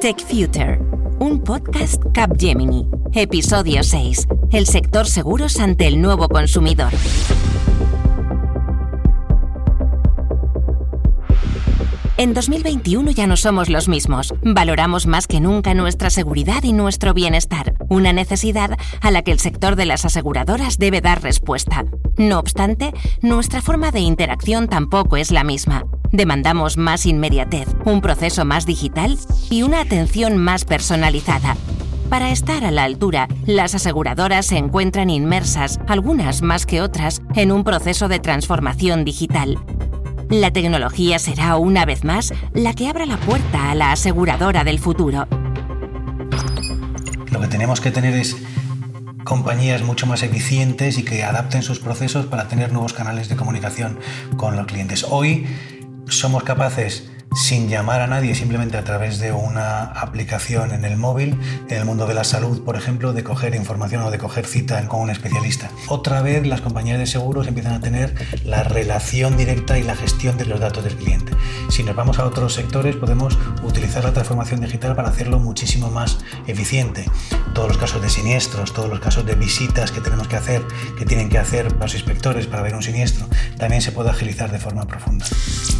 Tech Future, un podcast Capgemini, episodio 6, el sector seguros ante el nuevo consumidor. En 2021 ya no somos los mismos. Valoramos más que nunca nuestra seguridad y nuestro bienestar, una necesidad a la que el sector de las aseguradoras debe dar respuesta. No obstante, nuestra forma de interacción tampoco es la misma. Demandamos más inmediatez, un proceso más digital y una atención más personalizada. Para estar a la altura, las aseguradoras se encuentran inmersas, algunas más que otras, en un proceso de transformación digital. La tecnología será una vez más la que abra la puerta a la aseguradora del futuro. Lo que tenemos que tener es compañías mucho más eficientes y que adapten sus procesos para tener nuevos canales de comunicación con los clientes. Hoy somos capaces sin llamar a nadie, simplemente a través de una aplicación en el móvil, en el mundo de la salud, por ejemplo, de coger información o de coger cita con un especialista. Otra vez las compañías de seguros empiezan a tener la relación directa y la gestión de los datos del cliente. Si nos vamos a otros sectores, podemos utilizar la transformación digital para hacerlo muchísimo más eficiente. Todos los casos de siniestros, todos los casos de visitas que tenemos que hacer, que tienen que hacer los inspectores para ver un siniestro, también se puede agilizar de forma profunda.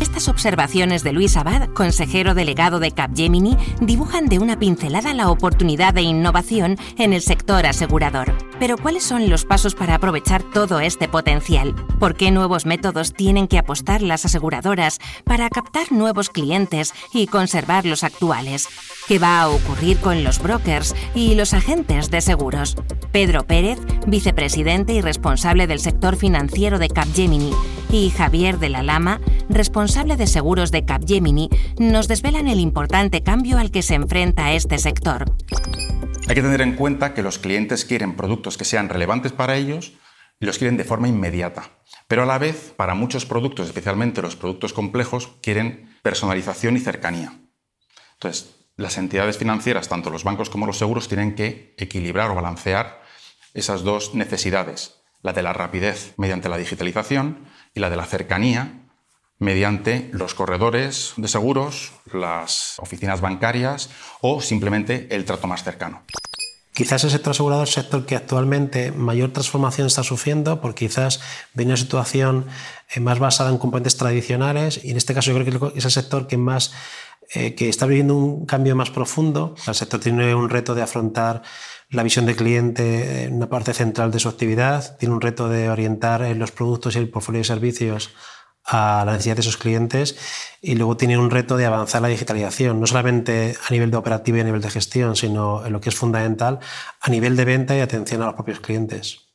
Estas observaciones de Luis Abad, consejero delegado de Capgemini, dibujan de una pincelada la oportunidad de innovación en el sector asegurador. Pero ¿cuáles son los pasos para aprovechar todo este potencial? ¿Por qué nuevos métodos tienen que apostar las aseguradoras para captar nuevos clientes y conservar los actuales? ¿Qué va a ocurrir con los brokers y los agentes de seguros? Pedro Pérez, vicepresidente y responsable del sector financiero de Capgemini, y Javier de la Lama, responsable de seguros de Capgemini, nos desvelan el importante cambio al que se enfrenta este sector. Hay que tener en cuenta que los clientes quieren productos que sean relevantes para ellos y los quieren de forma inmediata. Pero a la vez, para muchos productos, especialmente los productos complejos, quieren personalización y cercanía. Entonces, las entidades financieras, tanto los bancos como los seguros, tienen que equilibrar o balancear esas dos necesidades, la de la rapidez mediante la digitalización y la de la cercanía mediante los corredores de seguros, las oficinas bancarias o simplemente el trato más cercano. Quizás el sector asegurador es el sector que actualmente mayor transformación está sufriendo, porque quizás viene una situación eh, más basada en componentes tradicionales y en este caso yo creo que es el sector que más eh, que está viviendo un cambio más profundo. El sector tiene un reto de afrontar la visión del cliente en una parte central de su actividad, tiene un reto de orientar los productos y el portfolio de servicios a la necesidad de sus clientes y luego tiene un reto de avanzar la digitalización, no solamente a nivel de operativo y a nivel de gestión, sino en lo que es fundamental a nivel de venta y atención a los propios clientes.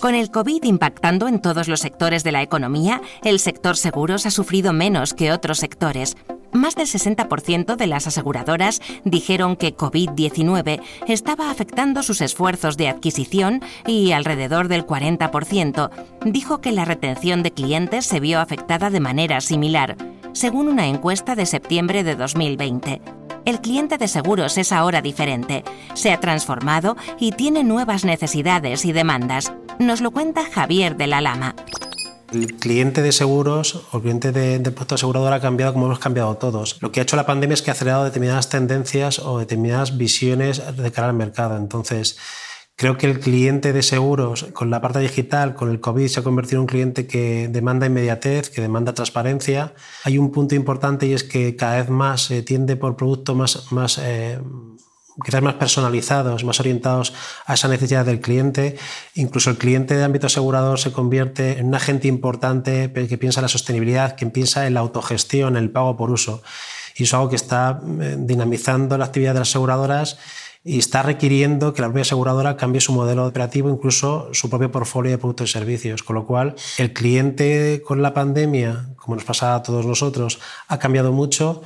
Con el COVID impactando en todos los sectores de la economía, el sector seguros ha sufrido menos que otros sectores. Más del 60% de las aseguradoras dijeron que COVID-19 estaba afectando sus esfuerzos de adquisición y alrededor del 40% dijo que la retención de clientes se vio afectada de manera similar, según una encuesta de septiembre de 2020. El cliente de seguros es ahora diferente, se ha transformado y tiene nuevas necesidades y demandas. Nos lo cuenta Javier de la Lama. El cliente de seguros o el cliente de, de producto asegurador ha cambiado como hemos cambiado todos. Lo que ha hecho la pandemia es que ha acelerado determinadas tendencias o determinadas visiones de cara al mercado. Entonces, creo que el cliente de seguros con la parte digital, con el COVID, se ha convertido en un cliente que demanda inmediatez, que demanda transparencia. Hay un punto importante y es que cada vez más se tiende por productos más, más eh, quizás más personalizados, más orientados a esa necesidad del cliente. Incluso el cliente de ámbito asegurador se convierte en un agente importante que piensa en la sostenibilidad, que piensa en la autogestión, el pago por uso. Y eso es algo que está eh, dinamizando la actividad de las aseguradoras y está requiriendo que la propia aseguradora cambie su modelo operativo, incluso su propio portfolio de productos y servicios. Con lo cual, el cliente con la pandemia, como nos pasa a todos nosotros, ha cambiado mucho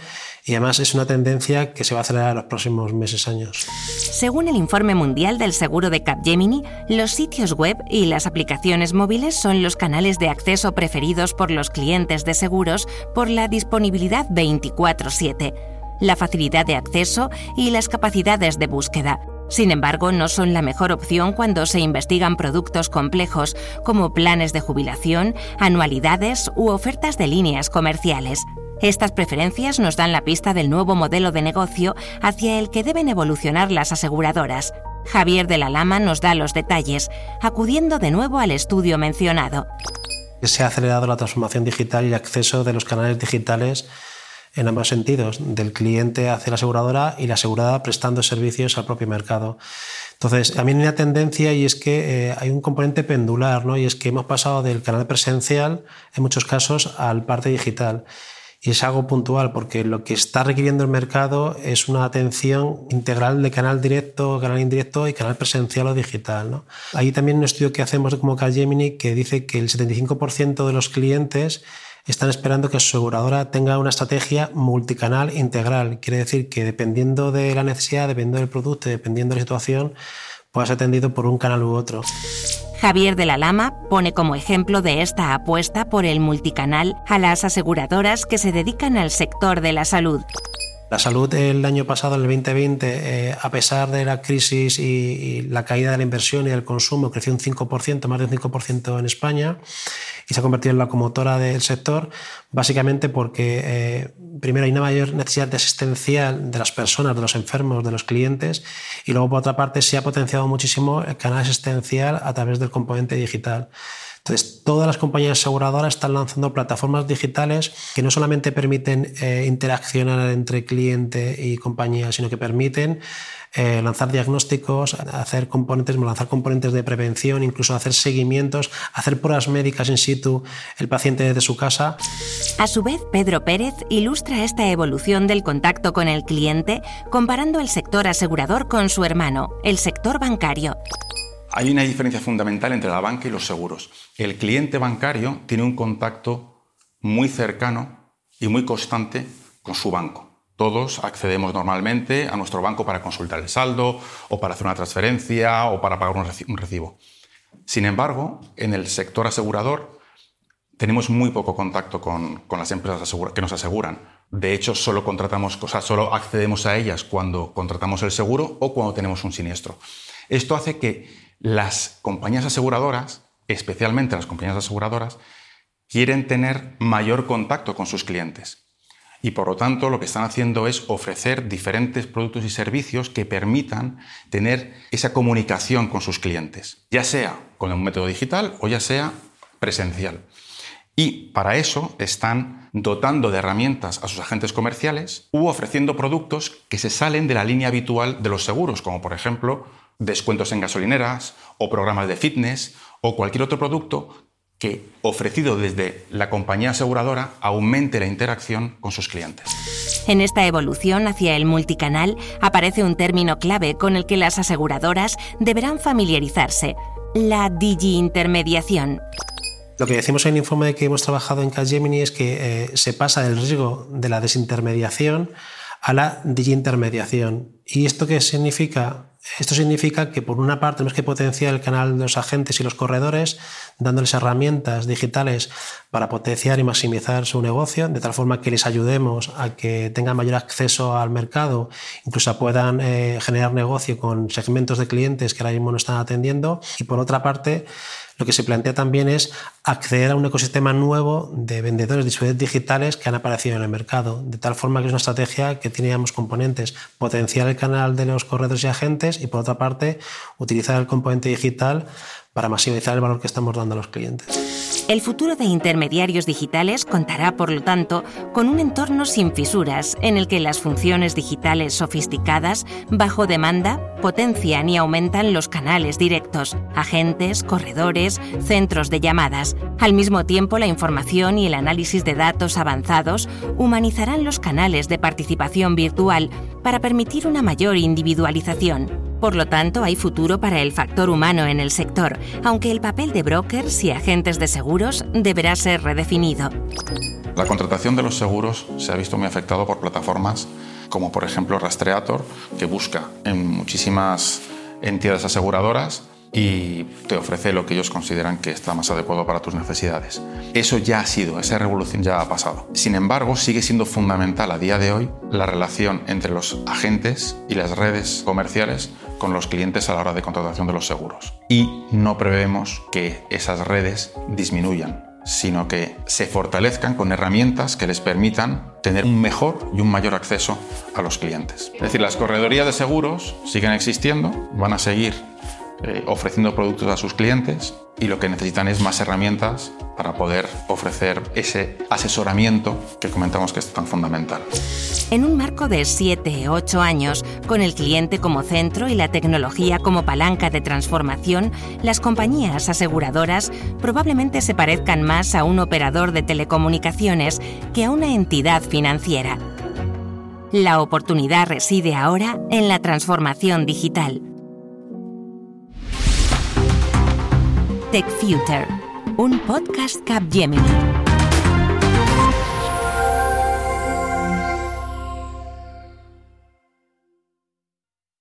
y además es una tendencia que se va a acelerar en los próximos meses, años. Según el informe mundial del seguro de Capgemini, los sitios web y las aplicaciones móviles son los canales de acceso preferidos por los clientes de seguros por la disponibilidad 24/7 la facilidad de acceso y las capacidades de búsqueda. Sin embargo, no son la mejor opción cuando se investigan productos complejos como planes de jubilación, anualidades u ofertas de líneas comerciales. Estas preferencias nos dan la pista del nuevo modelo de negocio hacia el que deben evolucionar las aseguradoras. Javier de la Lama nos da los detalles, acudiendo de nuevo al estudio mencionado. Se ha acelerado la transformación digital y el acceso de los canales digitales en ambos sentidos, del cliente hacia la aseguradora y la asegurada prestando servicios al propio mercado. Entonces, también hay una tendencia y es que eh, hay un componente pendular, ¿no? y es que hemos pasado del canal presencial, en muchos casos, al parte digital. Y es algo puntual porque lo que está requiriendo el mercado es una atención integral de canal directo, canal indirecto y canal presencial o digital. ¿no? Hay también un estudio que hacemos como Capgemini que dice que el 75% de los clientes están esperando que su aseguradora tenga una estrategia multicanal integral. Quiere decir que dependiendo de la necesidad, dependiendo del producto, dependiendo de la situación, pueda ser atendido por un canal u otro. Javier de la Lama pone como ejemplo de esta apuesta por el multicanal a las aseguradoras que se dedican al sector de la salud. La salud el año pasado, el 2020, eh, a pesar de la crisis y, la caída de la inversión y del consumo, creció un 5%, más de un 5% en España y se ha convertido en la locomotora del sector, básicamente porque eh, primero hay una mayor necesidad de asistencial de las personas, de los enfermos, de los clientes y luego por otra parte se ha potenciado muchísimo el canal asistencial a través del componente digital. Entonces, todas las compañías aseguradoras están lanzando plataformas digitales que no solamente permiten eh, interaccionar entre cliente y compañía, sino que permiten eh, lanzar diagnósticos, hacer componentes, lanzar componentes de prevención, incluso hacer seguimientos, hacer pruebas médicas in situ el paciente desde su casa. A su vez, Pedro Pérez ilustra esta evolución del contacto con el cliente comparando el sector asegurador con su hermano, el sector bancario. Hay una diferencia fundamental entre la banca y los seguros. El cliente bancario tiene un contacto muy cercano y muy constante con su banco. Todos accedemos normalmente a nuestro banco para consultar el saldo o para hacer una transferencia o para pagar un recibo. Sin embargo, en el sector asegurador tenemos muy poco contacto con, las empresas que nos aseguran. De hecho, solo contratamos, cosas, solo accedemos a ellas cuando contratamos el seguro o cuando tenemos un siniestro. Esto hace que las compañías aseguradoras, especialmente las compañías aseguradoras, quieren tener mayor contacto con sus clientes. Y por lo tanto lo que están haciendo es ofrecer diferentes productos y servicios que permitan tener esa comunicación con sus clientes, ya sea con un método digital o ya sea presencial. Y para eso están dotando de herramientas a sus agentes comerciales u ofreciendo productos que se salen de la línea habitual de los seguros, como por ejemplo descuentos en gasolineras o programas de fitness o cualquier otro producto que, ofrecido desde la compañía aseguradora, aumente la interacción con sus clientes. En esta evolución hacia el multicanal aparece un término clave con el que las aseguradoras deberán familiarizarse, la digi-intermediación. Lo que decimos en el informe que hemos trabajado en Capgemini es que eh, se pasa del riesgo de la desintermediación a la digi-intermediación. ¿Y esto qué significa? Esto significa que por una parte tenemos que potenciar el canal de los agentes y los corredores, dándoles herramientas digitales para potenciar y maximizar su negocio, de tal forma que les ayudemos a que tengan mayor acceso al mercado, incluso puedan eh, generar negocio con segmentos de clientes que ahora mismo no están atendiendo. Y por otra parte, lo que se plantea también es acceder a un ecosistema nuevo de vendedores de dispositivos digitales que han aparecido en el mercado, de tal forma que es una estrategia que tiene ambos componentes, potenciar el canal de los corredores y agentes y por otra parte utilizar el componente digital para maximizar el valor que estamos dando a los clientes. El futuro de intermediarios digitales contará, por lo tanto, con un entorno sin fisuras en el que las funciones digitales sofisticadas, bajo demanda, potencian y aumentan los canales directos, agentes, corredores, centros de llamadas. Al mismo tiempo, la información y el análisis de datos avanzados humanizarán los canales de participación virtual para permitir una mayor individualización. Por lo tanto, hay futuro para el factor humano en el sector, aunque el papel de brokers y agentes de seguros deberá ser redefinido. La contratación de los seguros se ha visto muy afectado por plataformas como por ejemplo Rastreator, que busca en muchísimas entidades aseguradoras y te ofrece lo que ellos consideran que está más adecuado para tus necesidades. Eso ya ha sido, esa revolución ya ha pasado. Sin embargo, sigue siendo fundamental a día de hoy la relación entre los agentes y las redes comerciales con los clientes a la hora de contratación de los seguros. Y no prevemos que esas redes disminuyan, sino que se fortalezcan con herramientas que les permitan tener un mejor y un mayor acceso a los clientes. Es decir, las corredorías de seguros siguen existiendo, van a seguir eh, ofreciendo productos a sus clientes y lo que necesitan es más herramientas para poder ofrecer ese asesoramiento que comentamos que es tan fundamental. En un marco de 7-8 años, con el cliente como centro y la tecnología como palanca de transformación, las compañías aseguradoras probablemente se parezcan más a un operador de telecomunicaciones que a una entidad financiera. La oportunidad reside ahora en la transformación digital. Tech Future, un podcast Capgemini.